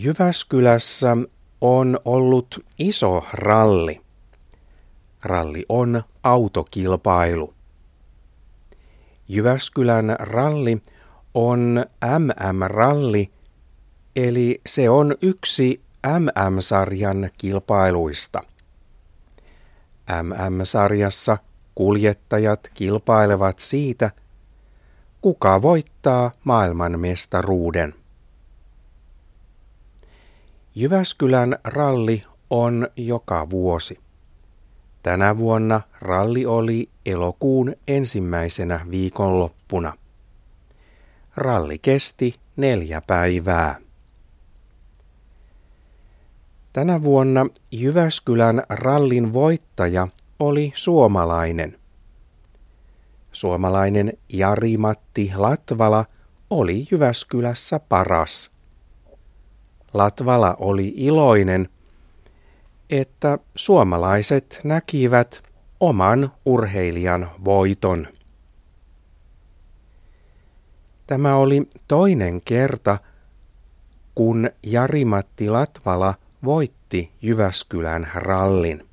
Jyväskylässä on ollut iso ralli. Ralli on autokilpailu. Jyväskylän ralli on MM-ralli, eli se on yksi MM-sarjan kilpailuista. MM-sarjassa kuljettajat kilpailevat siitä, kuka voittaa maailmanmestaruuden. Jyväskylän ralli on joka vuosi. Tänä vuonna ralli oli elokuun ensimmäisenä viikonloppuna. Ralli kesti neljä päivää. Tänä vuonna Jyväskylän rallin voittaja oli suomalainen. Suomalainen Jari-Matti Latvala oli Jyväskylässä paras. Latvala oli iloinen, että suomalaiset näkivät oman urheilijan voiton. Tämä oli toinen kerta, kun Jari-Matti Latvala voitti Jyväskylän rallin.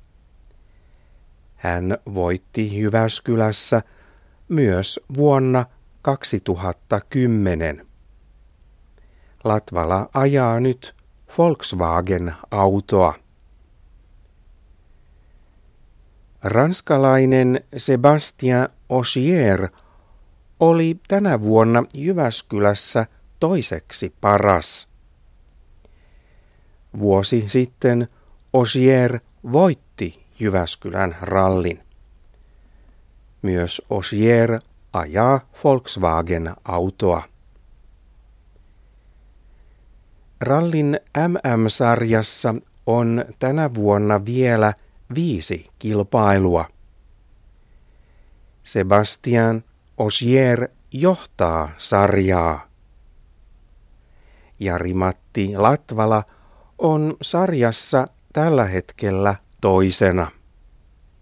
Hän voitti Jyväskylässä myös vuonna 2010. Latvala ajaa nyt Volkswagen-autoa. Ranskalainen Sebastien Ogier oli tänä vuonna Jyväskylässä toiseksi paras. Vuosi sitten Ogier voitti Jyväskylän rallin. Myös Ogier ajaa Volkswagen-autoa. Rallin MM-sarjassa on tänä vuonna vielä viisi kilpailua. Sebastian Ogier johtaa sarjaa. Jari-Matti Latvala on sarjassa tällä hetkellä toisena.